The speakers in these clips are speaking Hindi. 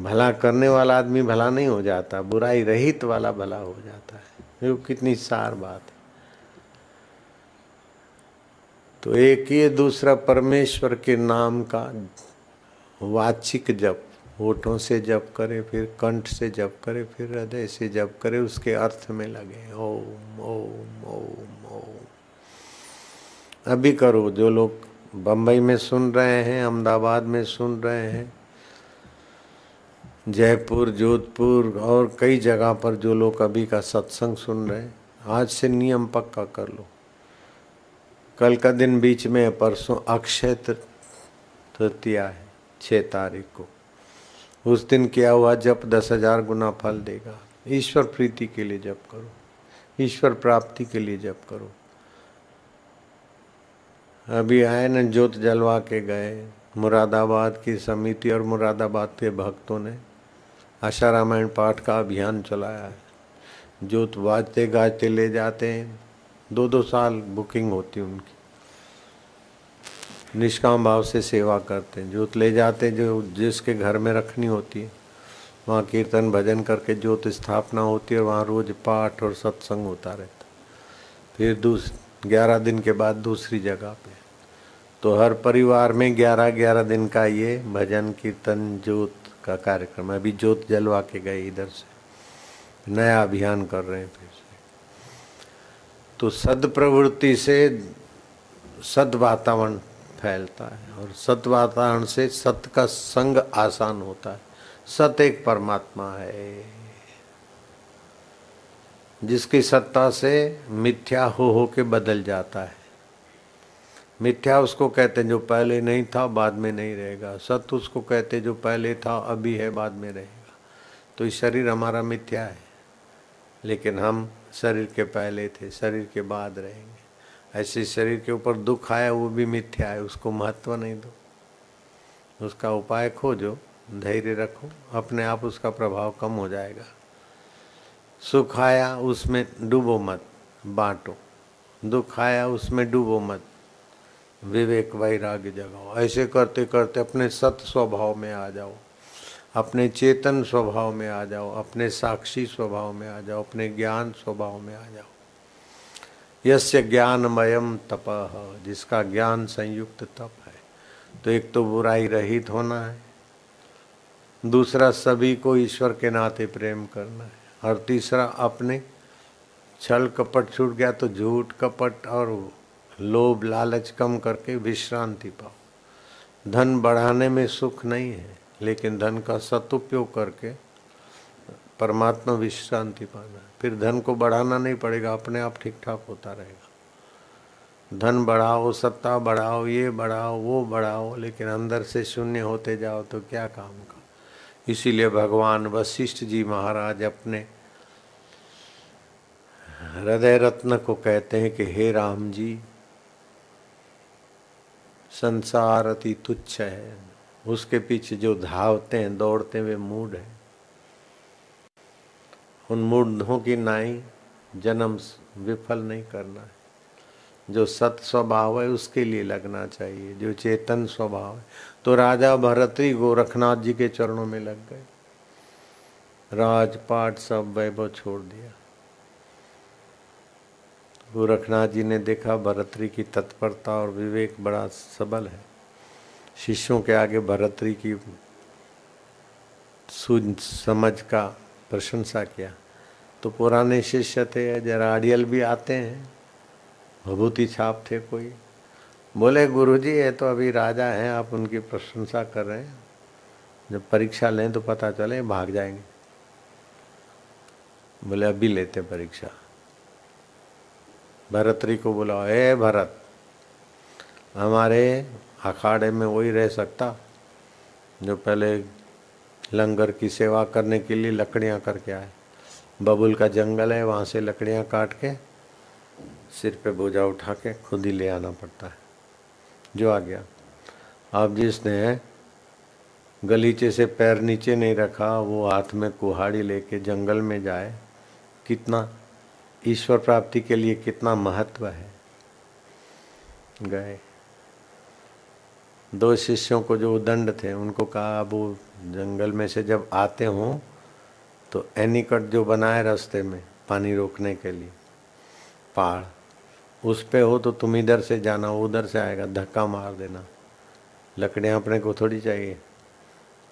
भला करने वाला आदमी भला नहीं हो जाता, बुराई रहित वाला भला हो जाता है। वो कितनी सार बात है। तो एक ये, दूसरा परमेश्वर के नाम का वाचिक जप, होठों से जप करे, फिर कंठ से जप करे, फिर हृदय से जप करे, उसके अर्थ में लगे, ओम ओम ओम ओम। अभी करो, जो लोग बम्बई में सुन रहे हैं, अहमदाबाद में सुन रहे हैं जयपुर, जोधपुर और कई जगह पर जो लोग अभी का सत्संग सुन रहे हैं। आज से नियम पक्का कर लो। कल का दिन बीच में परसों अक्षय तृतीया है छः तारीख को। उस दिन किया हुआ? जप दस हज़ार गुना फल देगा। ईश्वर प्रीति के लिए जप करो। ईश्वर प्राप्ति के लिए जप करो। अभी आए न, जोत जलवा के गए। मुरादाबाद की समिति और मुरादाबाद के भक्तों ने आशा रामायण पाठ का अभियान चलाया है। ज्योत बाजते गाजते ले जाते हैं। दो दो साल बुकिंग होती है उनकी। निष्काम भाव से सेवा करते हैं। जोत ले जाते हैं जो जिसके घर में रखनी होती है। वहाँ कीर्तन भजन करके ज्योत स्थापना होती है और वहाँ रोज पाठ और सत्संग होता रहता फिर दूस, ग्यारह दिन के बाद दूसरी जगह पे। तो हर परिवार में ग्यारह ग्यारह दिन का ये भजन, कीर्तन, ज्योत का कार्यक्रम है। अभी जोत जलवा के गए इधर से। नया अभियान कर रहे हैं फिर से। तो सद प्रवृत्ति से सद वातावरण फैलता है और सत वातावरण से सत का संग आसान होता है। सत एक परमात्मा है। जिसकी सत्ता से मिथ्या हो हो के बदल जाता है। मिथ्या उसको कहते हैं, जो पहले नहीं था, बाद में नहीं रहेगा। सत्य उसको कहते जो पहले था, अभी है, बाद में रहेगा। तो शरीर हमारा मिथ्या है। लेकिन हम शरीर के पहले थे, शरीर के बाद रहेंगे। ऐसे शरीर के ऊपर दुख आया, वो भी मिथ्या है, उसको महत्व नहीं दो। उसका उपाय खोजो, धैर्य रखो, अपने आप उसका प्रभाव कम हो जाएगा। सुख आया, उसमें डूबो मत, बांटो। दुख आया, उसमें डूबो मत विवेक वैराग्य जगाओ। ऐसे करते करते अपने सत स्वभाव में आ जाओ। अपने चेतन स्वभाव में आ जाओ। अपने साक्षी स्वभाव में आ जाओ। अपने ज्ञान स्वभाव में आ जाओ। यस्य ज्ञानमयम तप, जिसका ज्ञान संयुक्त तप है। तो एक तो बुराई रहित होना है। दूसरा, सभी को ईश्वर के नाते प्रेम करना है। और तीसरा, अपने छल कपट छूट गया तो झूठ कपट और लोभ लालच कम करके विश्रांति पाओ। धन बढ़ाने में सुख नहीं है, लेकिन धन का सदुपयोग करके परमात्मा विश्रांति पाना फिर धन को बढ़ाना नहीं पड़ेगा, अपने आप ठीक ठाक होता रहेगा। धन बढ़ाओ, सत्ता बढ़ाओ, ये बढ़ाओ, वो बढ़ाओ, लेकिन अंदर से शून्य होते जाओ तो क्या काम का? इसीलिए भगवान वशिष्ठ जी महाराज अपने हृदय रत्न को कहते हैं कि हे राम जी संसार अति तुच्छ है। उसके पीछे जो धावते हैं, दौड़ते हैं, वे मूड है। उन मूढ़ों की नाई जन्म विफल नहीं करना है। जो सत स्वभाव है, उसके लिए लगना चाहिए। जो चेतन स्वभाव है। तो राजा भरतरी गोरखनाथ जी के चरणों में लग गए। राजपाट सब वैभव छोड़ दिया। गोरखनाथ जी ने देखा भरतरी की तत्परता और विवेक बड़ा सबल है। शिष्यों के आगे भरतरी की समझ का प्रशंसा किया। तो पुराने शिष्य थे, जरा अड़ियल भी आते हैं। भभूति छाप थे कोई। बोले, गुरुजी, ये तो अभी राजा हैं, आप उनकी प्रशंसा कर रहे हैं। जब परीक्षा लें तो पता चले, भाग जाएँगे। बोले, अभी लेते परीक्षा। भरतरी को बोला, ए भरत, हमारे अखाड़े में वही रह सकता जो पहले लंगर की सेवा करने के लिए लकड़ियाँ करके आए। बबुल का जंगल है, वहाँ से लकड़ियाँ काट के सिर पे बोझा उठा के खुद ही ले आना पड़ता है। जो आ गया। अब जिसने गलीचे से पैर नीचे नहीं रखा, वो हाथ में कुहाड़ी लेके जंगल में जाए, कितना ईश्वर प्राप्ति के लिए कितना महत्व है। गए। दो शिष्यों को जो दंड थे, उनको कहा, अब वो जंगल में से जब आते हों तो एनिकट जो बनाए रास्ते में पानी रोकने के लिए पहाड़ उस पे हो तो तुम इधर से जाना उधर से आएगा, धक्का मार देना। लकड़ियाँ अपने को थोड़ी चाहिए।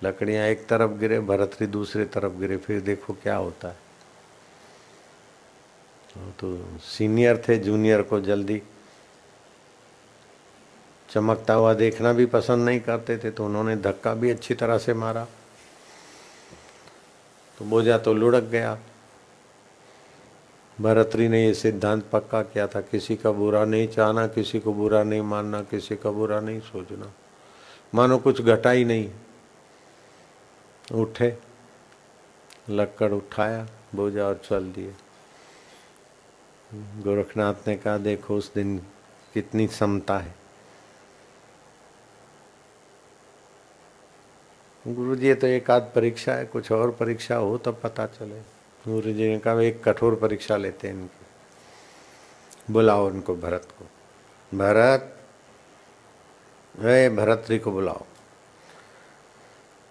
लकड़ियाँ एक तरफ़ गिरे, भरतरी दूसरे तरफ़ गिरे, फिर देखो क्या होता है। तो सीनियर थे, जूनियर को जल्दी। चमकता हुआ देखना भी पसंद नहीं करते थे तो उन्होंने धक्का भी अच्छी तरह से मारा। तो बोझा तो लुढ़क गया। भरतरी ने ये सिद्धांत पक्का किया था, किसी का बुरा नहीं चाहना, किसी को बुरा नहीं मानना, किसी का बुरा नहीं सोचना। मानो कुछ घटा ही नहीं। उठे, लक्कड़ उठाया, बोझा और चल दिए। गोरखनाथ ने कहा, देखो उस दिन कितनी समता है। गुरु जी तो एक आध परीक्षा है, कुछ और परीक्षा हो तब पता चले। गुरु जी ने कहा, एक कठोर परीक्षा लेते हैं इनकी। बुलाओ उनको भरत को। भरत वे भरतरी को बुलाओ।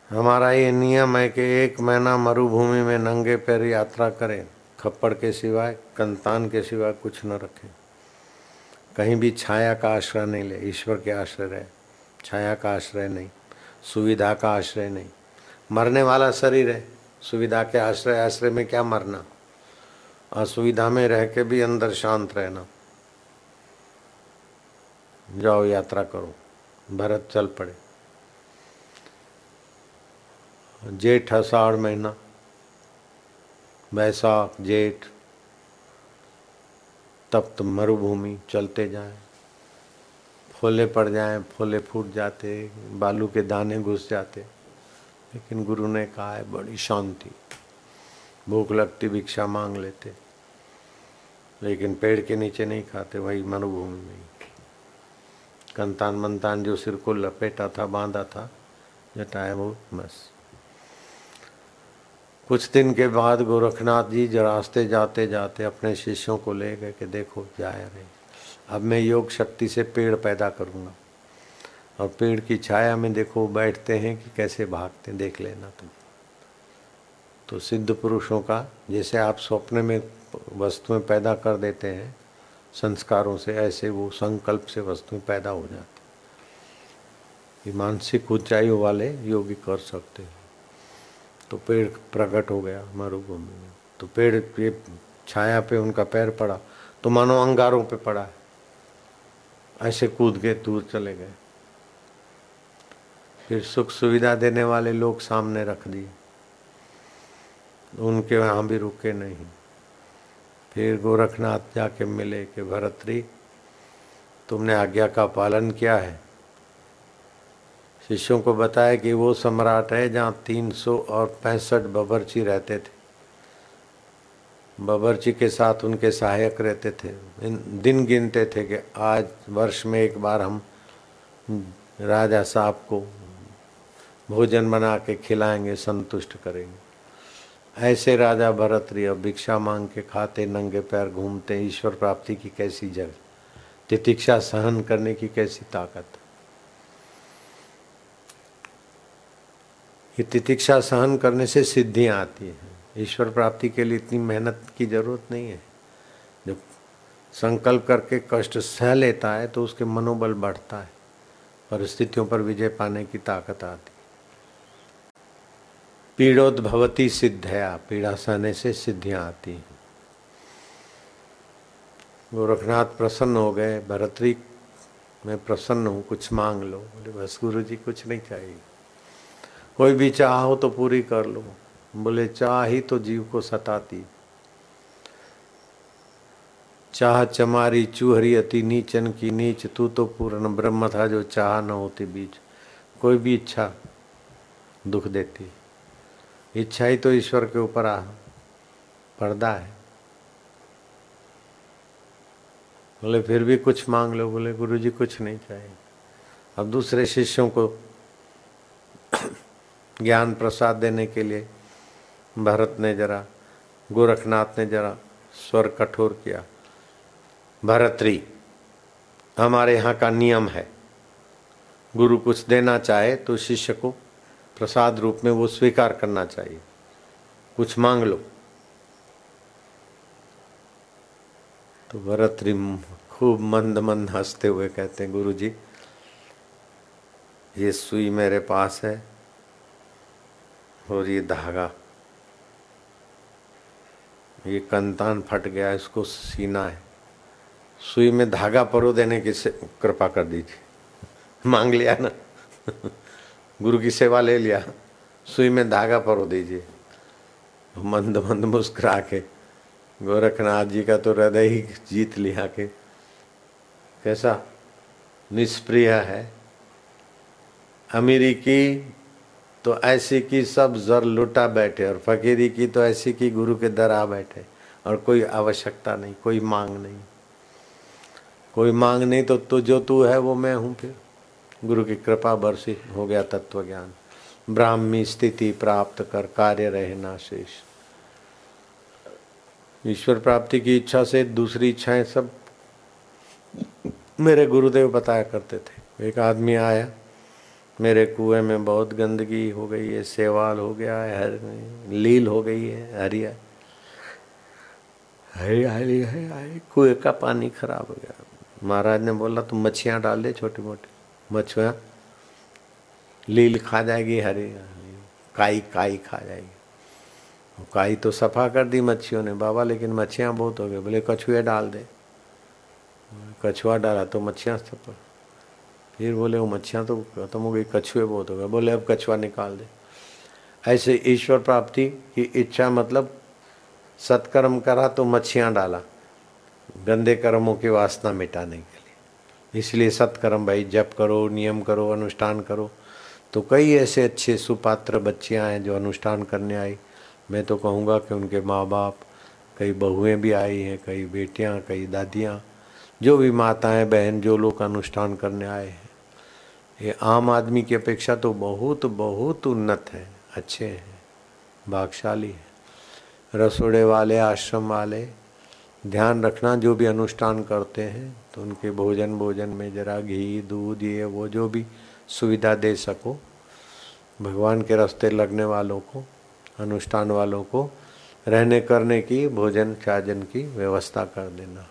हमारा ये नियम है कि एक महीना मरुभूमि में नंगे पैर यात्रा करें खप्पड़ के सिवाय, कंतान के सिवाय कुछ न रखें। कहीं भी छाया का आश्रय नहीं ले, ईश्वर के आश्रय रहे। छाया का आश्रय नहीं, सुविधा का आश्रय नहीं। मरने वाला शरीर है, सुविधा के आश्रय आश्रय में क्या मरना? असुविधा में रह के भी अंदर शांत रहना। जाओ यात्रा करो, भरत चल पड़े। जेठ अषाढ़ महीना बैसाख जेठ, तप्त मरुभूमि, चलते जाएँ। फोले पड़ जाएँ, फोले फूट जाते, बालू के दाने घुस जाते। लेकिन गुरु ने कहा है बड़ी शांति। भूख लगती, भिक्षा मांग लेते। लेकिन पेड़ के नीचे नहीं खाते, वही मरुभूमि में कंतान मंतान जो सिर को लपेटा था, बांधा था, जटाया वो बस कुछ दिन के बाद गोरखनाथ जी जो रास्ते जाते जाते अपने शिष्यों को ले गए कि देखो जा रहे अब मैं योग शक्ति से पेड़ पैदा करूँगा। और पेड़ की छाया में देखो, बैठते हैं कि कैसे भागते देख लेना तुम। तो सिद्ध पुरुषों का, जैसे आप स्वप्न में वस्तुएँ पैदा कर देते हैं, संस्कारों से, ऐसे वो संकल्प से वस्तुएँ पैदा हो जाती मानसिक ऊंचाइयों वाले योगी कर सकते हैं। तो पेड़ प्रकट हो गया मरुभूमि में। तो पेड़ ये छाया पे उनका पैर पड़ा तो मानो अंगारों पे पड़ा है। ऐसे कूद के दूर चले गए। फिर सुख सुविधा देने वाले लोग सामने रख दिए। उनके वहाँ भी रुके नहीं। फिर गोरखनाथ जाके मिले कि, भरतरी, तुमने आज्ञा का पालन किया है? शिष्यों को बताया कि वो सम्राट है जहाँ तीन सौ और पैंसठ बबरची रहते थे। बबरची के साथ उनके सहायक रहते थे। दिन गिनते थे कि आज वर्ष में एक बार हम राजा साहब को भोजन बना के खिलाएँगे, संतुष्ट करेंगे। ऐसे राजा भरतरी अब भिक्षा मांग के खाते, नंगे पैर घूमते ईश्वर प्राप्ति की कैसी जगह, तितिक्षा सहन करने की कैसी ताकत। ये तितिक्षा सहन करने से सिद्धियाँ आती हैं। ईश्वर प्राप्ति के लिए इतनी मेहनत की ज़रूरत नहीं है। जब संकल्प करके कष्ट सह लेता है तो उसके मनोबल बढ़ता है, परिस्थितियों पर विजय पाने की ताकत आती है। पीड़ोद्भवती सिद्धया पीड़ा सहने से सिद्धियाँ आती हैं। गोरखनाथ प्रसन्न हो गए, भरतरी मैं प्रसन्न हूँ, कुछ मांग लो। बोले, बस गुरु जी कुछ नहीं चाहिए। कोई भी चाह हो तो पूरी कर लो। बोले, चाह ही तो जीव को सताती चाह चमारी चूहरी अति नीचन की नीच, तू तो पूर्ण ब्रह्म था जो चाह न होती बीच। कोई भी इच्छा दुख देती इच्छा ही तो ईश्वर के ऊपर आ, पर्दा है। बोले, फिर भी कुछ मांग लो। बोले गुरु जी कुछ नहीं चाहिए। अब दूसरे शिष्यों को ज्ञान प्रसाद देने के लिए भरत ने जरा, गोरखनाथ ने जरा स्वर कठोर किया। भरतरी, हमारे यहाँ का नियम है। गुरु कुछ देना चाहे तो शिष्य को प्रसाद रूप में वो स्वीकार करना चाहिए। कुछ मांग लो। तो भरतरी खूब मंद मंद हँसते हुए कहते हैं गुरु जी ये सुई मेरे पास है और ये धागा। ये कंतान फट गया, इसको सीना है। सुई में धागा परो देने की कृपा कर दीजिए मांग लिया ना। गुरु की सेवा ले लिया। सुई में धागा परो दीजिए। मंद मंद मुस्कुरा के, गोरखनाथ जी का तो हृदय ही जीत लिया के। कैसा निष्प्रिय है। अमीरी की तो ऐसी की सब जर लुटा बैठे और फकीरी की तो ऐसी की गुरु के दर आ बैठे और कोई आवश्यकता नहीं, कोई मांग नहीं। कोई मांग नहीं तो तू जो तू है वो मैं हूँ फिर। गुरु की कृपा बरसी हो गया तत्व ज्ञान ब्राह्मी स्थिति प्राप्त कर कार्य रहे ना शेष। ईश्वर प्राप्ति की इच्छा से दूसरी इच्छाएँ सब मेरे गुरुदेव बताया करते थे। एक आदमी आया मेरे कुएँ में बहुत गंदगी हो गई है सेवाल हो गया है, हर लील हो गई है, हरिया। हरियाली है कुएँ का पानी खराब हो गया। महाराज ने बोला, तुम मच्छियाँ डाल दे छोटी मोटी मछुआ लील खा जाएगी, हरी काई काई खा जाएगी। काई तो सफ़ा कर दी मच्छियों ने, बाबा, लेकिन मच्छियाँ बहुत हो गई। बोले, कछुए डाल दे। कछुआ डाला तो मच्छियाँ सफ़ा। फिर बोले वो मच्छियाँ तो खत्म हो गई, कछुए बहुत हो गए। बोले, अब कछुआ निकाल दे। ऐसे ईश्वर प्राप्ति की इच्छा मतलब सत्कर्म करा तो मच्छियाँ डाला, गंदे कर्मों की वासना मिटाने के लिए। इसलिए सत्कर्म, भाई, जप करो, नियम करो, अनुष्ठान करो। तो कई ऐसे अच्छे सुपात्र बच्चियाँ हैं जो अनुष्ठान करने आई। मैं तो कहूँगा कि उनके माँ बाप कई बहुएँ भी आई हैं, कई बेटियाँ, कई दादियाँ, जो भी माताएँ, बहन, जो लोग अनुष्ठान करने आए हैं। ये आम आदमी की अपेक्षा तो बहुत बहुत उन्नत है, अच्छे हैं, भागशाली है। रसोड़े वाले, आश्रम वाले, ध्यान रखना जो भी अनुष्ठान करते हैं तो उनके भोजन भोजन में जरा घी, दूध, ये, वो जो भी सुविधा दे सको, भगवान के रास्ते लगने वालों को, अनुष्ठान वालों को रहने करने की भोजन चाजन की व्यवस्था कर देना।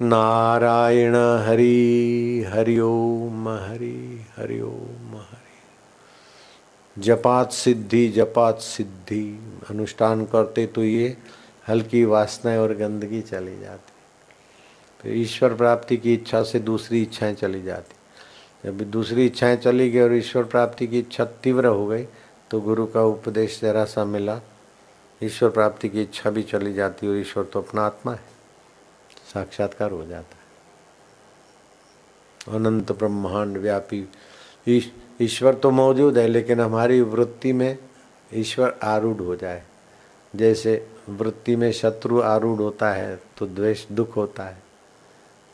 नारायण हरि हरि ओम, हरि हरि ओम, हरि। जपात सिद्धि जपात सिद्धि। अनुष्ठान करते तो ये हल्की वासनाएँ और गंदगी चली जाती। फिर ईश्वर प्राप्ति की इच्छा से दूसरी इच्छाएँ चली जाती। जब दूसरी इच्छाएँ चली गई और ईश्वर प्राप्ति की इच्छा तीव्र हो गई तो गुरु का उपदेश जरा सा मिला। ईश्वर प्राप्ति की इच्छा भी चली जाती और ईश्वर तो अपना आत्मा है। साक्षात्कार हो जाता है। अनंत ब्रह्मांड व्यापी। ईश्वर तो मौजूद है, लेकिन हमारी वृत्ति में ईश्वर आरूढ़ हो जाए। जैसे वृत्ति में शत्रु आरूढ़ होता है तो द्वेष दुख होता है।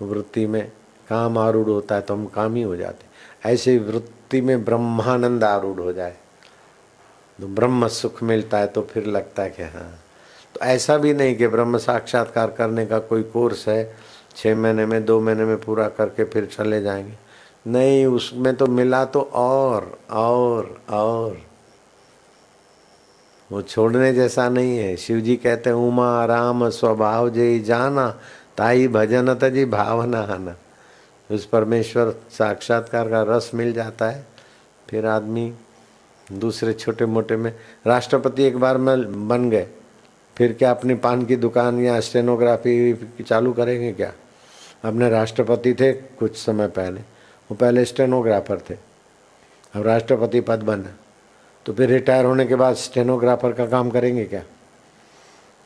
वृत्ति में काम आरूढ़ होता है तो हम काम ही हो जाते ऐसे वृत्ति में ब्रह्मानंद आरूढ़ हो जाए। तो ब्रह्म सुख मिलता है तो फिर लगता है कि हाँ तो ऐसा भी नहीं कि ब्रह्म साक्षात्कार करने का कोई कोर्स है छः महीने में, दो महीने में पूरा करके फिर चले जाएँगे। नहीं, उसमें तो मिला तो और और और। वो छोड़ने जैसा नहीं है। शिव जी कहते हैं, उमा राम स्वभाव जय जाना, ताई भजन तजी भावना आना। उस परमेश्वर साक्षात्कार का रस मिल जाता है। फिर आदमी दूसरे छोटे मोटे में, राष्ट्रपति एक बार में बन गए। फिर क्या अपनी पान की दुकान या स्टेनोग्राफी चालू करेंगे क्या? अपने राष्ट्रपति थे कुछ समय पहले। वो पहले स्टेनोग्राफर थे। अब राष्ट्रपति पद बना। तो फिर रिटायर होने के बाद स्टेनोग्राफर का काम करेंगे क्या?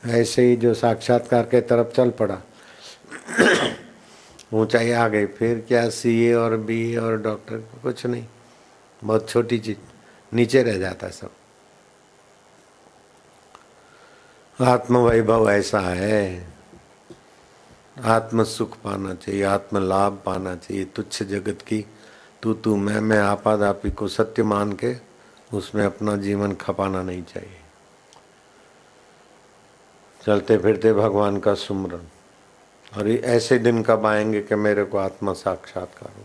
ऐसे ही जो साक्षात्कार के तरफ़ चल पड़ा। ऊंचाई आ गई फिर क्या सीए और बी और डॉक्टर कुछ नहीं। बहुत छोटी चीज़। नीचे रह जाता सब। आत्म वैभव ऐसा है। आत्म सुख पाना चाहिए, आत्म लाभ पाना चाहिए। तुच्छ जगत की तू तू, मैं मैं आपादापी को सत्य मान के उसमें अपना जीवन खपाना नहीं चाहिए। चलते फिरते भगवान का सुमरन और ऐसे दिन कब आएँगे कि मेरे को आत्मा साक्षात्कार हो?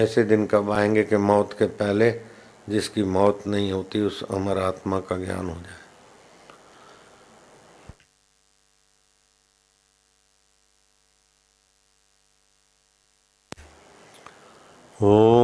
ऐसे दिन कब आएँगे कि मौत के पहले जिसकी मौत नहीं होती, उस अमर आत्मा का ज्ञान हो जाए? ओम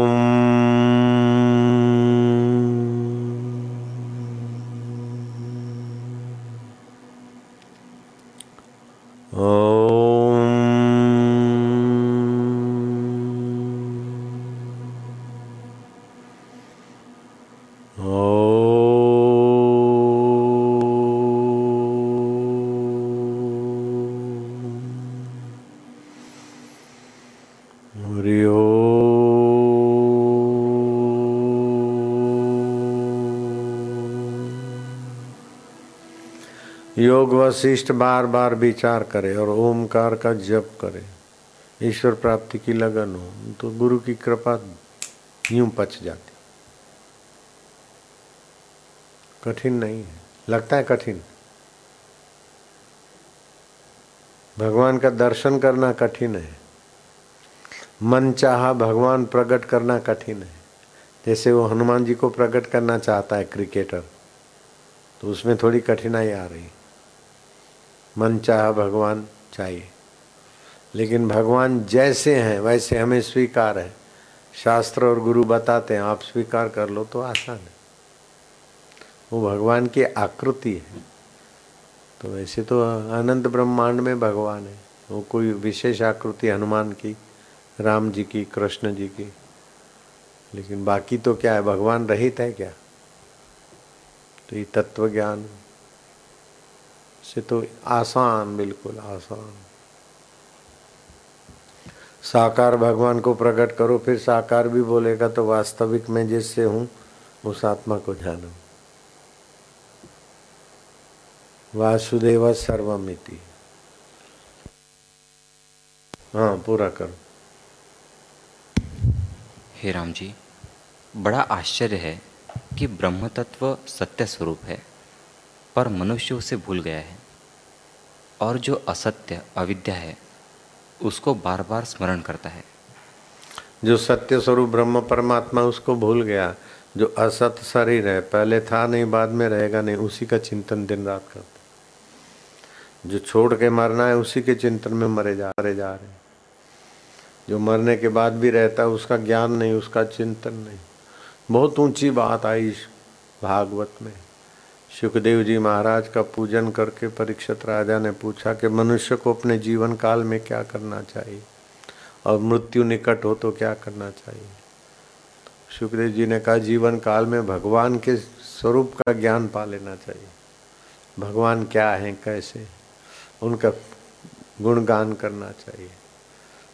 योग वशिष्ठ बार बार विचार करे और ओमकार का जप करे। ईश्वर प्राप्ति की लगन हो तो गुरु की कृपा यूँ पच जाती। कठिन नहीं है। लगता है कठिन। भगवान का दर्शन करना कठिन है। मन चाहा भगवान प्रकट करना कठिन है। जैसे वो हनुमान जी को प्रकट करना चाहता है, क्रिकेटर तो उसमें थोड़ी कठिनाई आ रही। मन चाह भगवान चाहिए। लेकिन भगवान जैसे हैं, वैसे हमें स्वीकार है। शास्त्र और गुरु बताते हैं, आप स्वीकार कर लो तो आसान है। वो भगवान की आकृति है। तो वैसे तो अनंत ब्रह्मांड में भगवान है। वो कोई विशेष आकृति हनुमान की, राम जी की, कृष्ण जी की। लेकिन बाकी तो क्या है, भगवान रहित है क्या? तो ये तत्व ज्ञान से तो आसान, बिल्कुल आसान। साकार भगवान को प्रकट करो, फिर साकार भी बोलेगा तो वास्तविक में जिससे हूँ, उस आत्मा को जानो वासुदेव सर्वमिति। हाँ पूरा करो। हे राम जी, बड़ा आश्चर्य है कि ब्रह्म तत्व सत्य स्वरूप है, पर मनुष्य उसे भूल गया है। और जो असत्य अविद्या है, उसको बार बार स्मरण करता है। जो सत्य स्वरूप ब्रह्म परमात्मा, उसको भूल गया, जो असत शरीर है, पहले था नहीं, बाद में रहेगा नहीं, उसी का चिंतन दिन रात करते जो छोड़ के मरना है, उसी के चिंतन में मरे जा रहे जा रहे जो मरने के बाद भी रहता है, उसका ज्ञान नहीं, उसका चिंतन नहीं। बहुत ऊँची बात आई भागवत में। सुखदेव जी महाराज का पूजन करके परीक्षित राजा ने पूछा कि मनुष्य को अपने जीवन काल में क्या करना चाहिए? और मृत्यु निकट हो तो क्या करना चाहिए? सुखदेव जी ने कहा, जीवन काल में भगवान के स्वरूप का ज्ञान पा लेना चाहिए। भगवान क्या है, कैसे? उनका गुणगान करना चाहिए।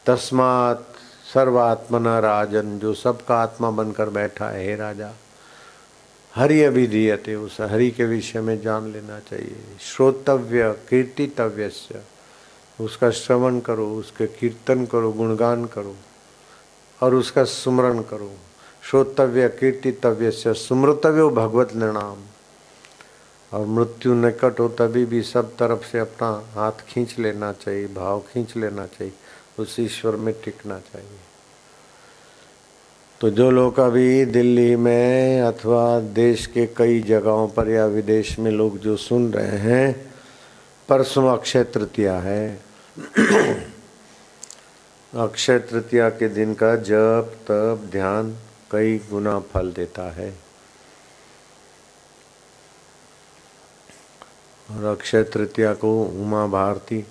तस्मात सर्वात्मना राजन, जो सबका आत्मा बनकर बैठा है, हे राजा हरि अभिधीयते उस हरि के विषय में जान लेना चाहिए। श्रोतव्य कीर्तितव्य उसका श्रवण करो, उसके कीर्तन करो, गुणगान करो, और उसका सुमरण करो। श्रोतव्य कीर्तितव्य से सुमृतव्यो भगवत निर्णाम और मृत्यु निकट हो तभी भी सब तरफ़ से अपना हाथ खींच लेना चाहिए, भाव खींच लेना चाहिए, उस ईश्वर में टिकना चाहिए। तो जो लोग अभी दिल्ली में अथवा देश के कई जगहों पर या विदेश में लोग जो सुन रहे हैं, परसों अक्षय तृतीया है। अक्षय तृतीया के दिन का जप, तप, ध्यान कई गुना फल देता है। और अक्षय तृतीया को उमा भारती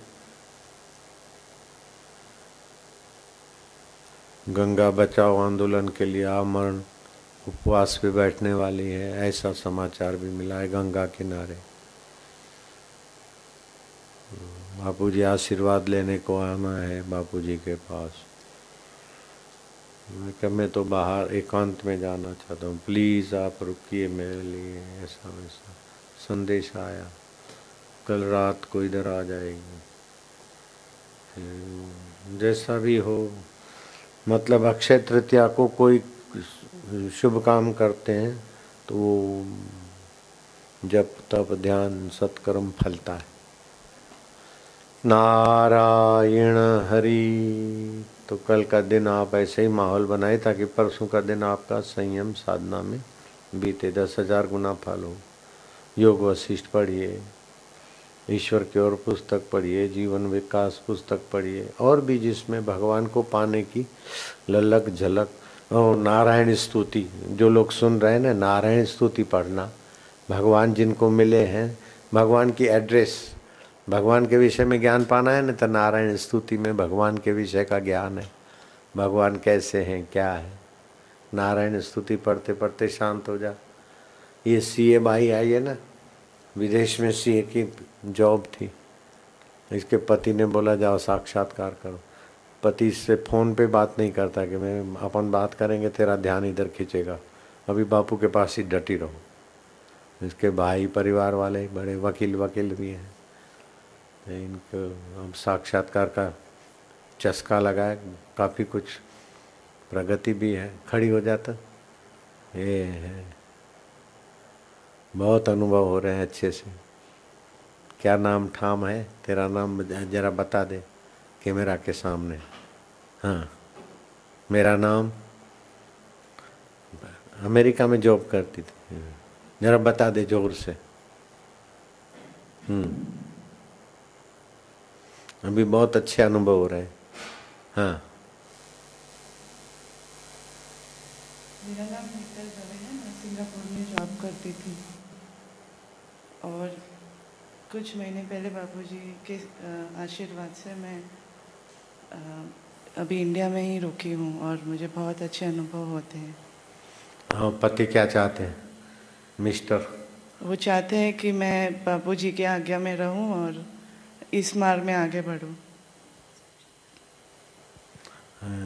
गंगा बचाओ आंदोलन के लिए आमरण, उपवास पे बैठने वाली है, ऐसा समाचार भी मिला है गंगा किनारे। बापू जी आशीर्वाद लेने को आना है बापू जी के पास। मैं मैं तो बाहर एकांत में जाना चाहता हूँ। प्लीज़ आप रुकिए मेरे लिए। ऐसा वैसा संदेश आया। कल रात को इधर आ जाएगी। जैसा भी हो मतलब अक्षय तृतीया को कोई शुभ काम करते हैं तो वो जब तब ध्यान, सत्कर्म फलता है। नारायण हरि तो कल का दिन आप ऐसे ही माहौल बनाए ताकि परसों का दिन आपका संयम साधना में बीते दस हज़ार गुना फल हो। योग वशिष्ठ पढ़िए। ईश्वर की ओर पुस्तक पढ़िए, जीवन विकास पुस्तक पढ़िए, और भी जिसमें भगवान को पाने की ललक झलक, और नारायण स्तुति, जो लोग सुन रहे हैं ना, नारायण स्तुति पढ़ना, भगवान जिनको मिले हैं, भगवान की एड्रेस, भगवान के विषय में ज्ञान पाना है ना तो नारायण स्तुति में भगवान के विषय का ज्ञान है, भगवान कैसे हैं, क्या है? नारायण स्तुति पढ़ते पढ़ते शांत हो जा। ये सी ए भाई आई है ना? विदेश में सी की जॉब थी। इसके पति ने बोला, जाओ साक्षात्कार करो। पति से फ़ोन पे बात नहीं करता कि मैं, अपन बात करेंगे, तेरा ध्यान इधर खींचेगा। अभी बापू के पास ही डटी रहो। इसके भाई परिवार वाले, बड़े वकील वकील भी हैं। इनको अब साक्षात्कार का चस्का लगाए, काफ़ी कुछ प्रगति भी है, खड़ी हो जाता। ये है। बहुत अनुभव हो रहे हैं अच्छे से। क्या नाम ठाम है? तेरा नाम जरा बता दे कैमरा के सामने। हाँ मेरा नाम? अमेरिका में जॉब करती थी। जरा बता दे ज़ोर से। हम्म। अभी बहुत अच्छे अनुभव हो रहे हैं। हाँ। मेरा नाम है। मैं सिंगापुर में जॉब करती थी। और कुछ महीने पहले बापूजी के आशीर्वाद से मैं अभी इंडिया में ही रुकी हूँ और मुझे बहुत अच्छे अनुभव होते हैं। हाँ पति क्या चाहते हैं? मिस्टर? वो चाहते हैं कि मैं बापूजी के आज्ञा में रहूँ और इस मार्ग में आगे बढ़ूं।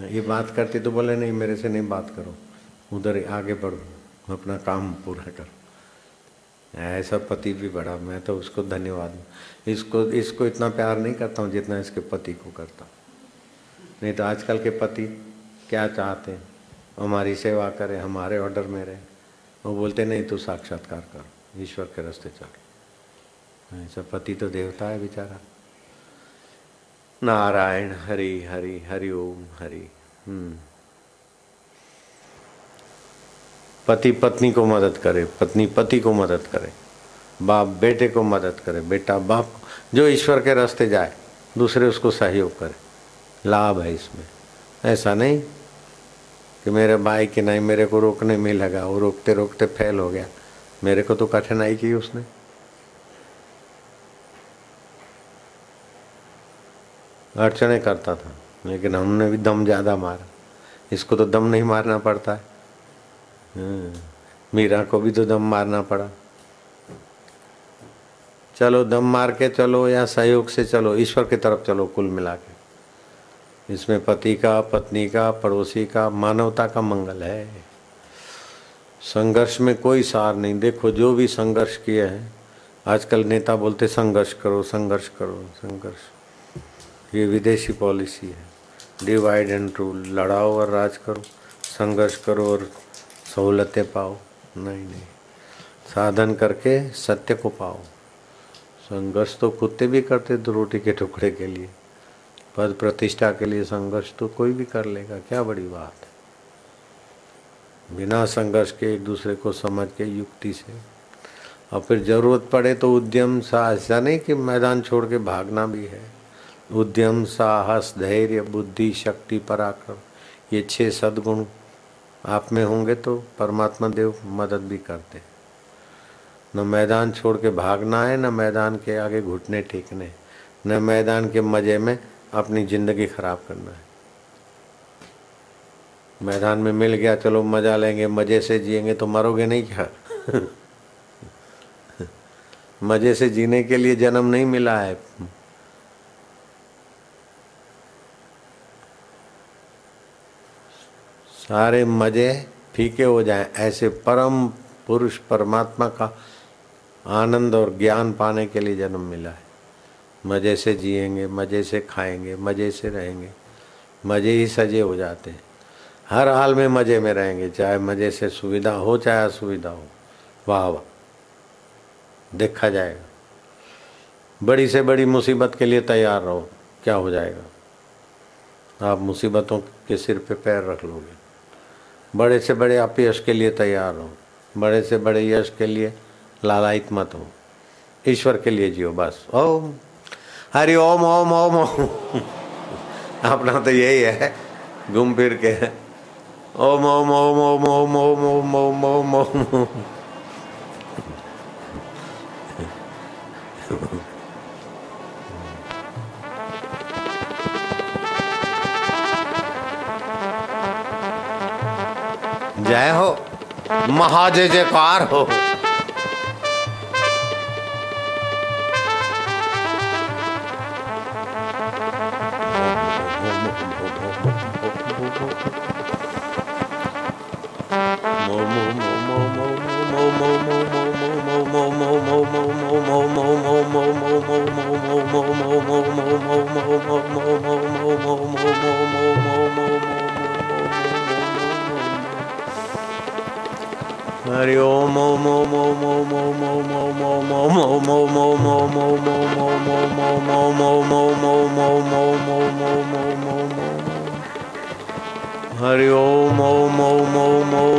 ये बात करती तो बोले नहीं मेरे से नहीं बात करो उधर आगे बढ़ो अपना काम पूरा कर। ऐसा पति भी बड़ा, मैं तो उसको धन्यवाद। इसको इसको इतना प्यार नहीं करता हूँ जितना इसके पति को करता हूँ। नहीं तो आजकल के पति क्या चाहते हैं? हमारी सेवा करें, हमारे ऑर्डर में रहे। वो बोलते, नहीं, तू साक्षात्कार कर, ईश्वर के रास्ते चल। ऐसा पति तो देवता है बेचारा। नारायण, हरि हरि हरि ओम, हरि। हम्म। पति पत्नी को मदद करे, पत्नी पति को मदद करे, बाप बेटे को मदद करे, बेटा बाप जो ईश्वर के रास्ते जाए, दूसरे उसको सहयोग करे। लाभ है इसमें। ऐसा नहीं कि मेरे भाई की नहीं, मेरे को रोकने में लगा, वो रोकते रोकते फेल हो गया। मेरे को तो कठिनाई की उसने। अड़चने करता था, लेकिन हमने भी दम ज़्यादा मारा। इसको तो दम नहीं मारना पड़ता है। मीरा को भी तो दम मारना पड़ा। चलो, दम मार के चलो या सहयोग से चलो, ईश्वर की तरफ़ चलो कुल मिला के। इसमें पति का, पत्नी का, पड़ोसी का, मानवता का मंगल है। संघर्ष में कोई सार नहीं। देखो, जो भी संघर्ष किए हैं, आजकल नेता बोलते संघर्ष करो संघर्ष करो, संघर्ष। ये विदेशी पॉलिसी है। डिवाइड एंड रूल लड़ाओ और राज करो, संघर्ष करो और सहूलतें पाओ। नहीं नहीं। साधन करके सत्य को पाओ। संघर्ष तो कुत्ते भी करते तो रोटी के टुकड़े के लिए। पद प्रतिष्ठा के लिए संघर्ष तो कोई भी कर लेगा, क्या बड़ी बात है। बिना संघर्ष के एक दूसरे को समझ के, युक्ति से। और फिर ज़रूरत पड़े तो उद्यम साहस ऐसा नहीं कि मैदान छोड़ के भागना भी है। उद्यम, साहस, धैर्य, बुद्धि, शक्ति, पराक्रम, ये छह सदगुण आप में होंगे तो परमात्मा देव मदद भी करते। न मैदान छोड़ के भागना है, न मैदान के आगे घुटने टेकने। न मैदान के मज़े में अपनी ज़िंदगी खराब करना है। मैदान में मिल गया, चलो मज़ा लेंगे, मज़े से जिएँगे तो मरोगे नहीं क्या? मज़े से जीने के लिए जन्म नहीं मिला है। सारे मज़े फीके हो जाएँ, ऐसे परम पुरुष परमात्मा का आनंद और ज्ञान पाने के लिए जन्म मिला है। मज़े से जिएँगे, मज़े से खाएँगे, मज़े से रहेंगे, मज़े ही सजे हो जाते हैं। हर हाल में मज़े में रहेंगे, चाहे मज़े से सुविधा हो, चाहे असुविधा हो। वाह वाह। देखा जाएगा। बड़ी से बड़ी मुसीबत के लिए तैयार रहो, क्या हो जाएगा? आप मुसीबतों के सिर पे पैर रख लोगे। बड़े से बड़े आप यश के लिए तैयार हो बड़े से बड़े यश के लिए लालायित मत हो ईश्वर के लिए जियो बस ओम हरि ओम ओम ओम ओम अपना तो यही है घूम फिर के ओम ओम ओम ओम ओम ओम ओम ओम ओम ओम जय हो। महाजय जयकार हो।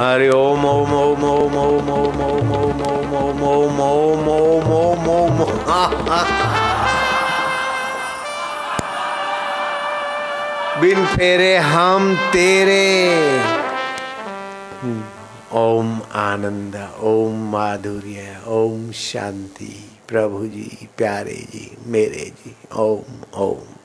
Hari om om om om om om om om om om om om om om om बिन फेरे हम तेरे ओम आनंद ओम माधुर्य ओम शांति प्रभु जी प्यारे जी मेरे जी ओम ओम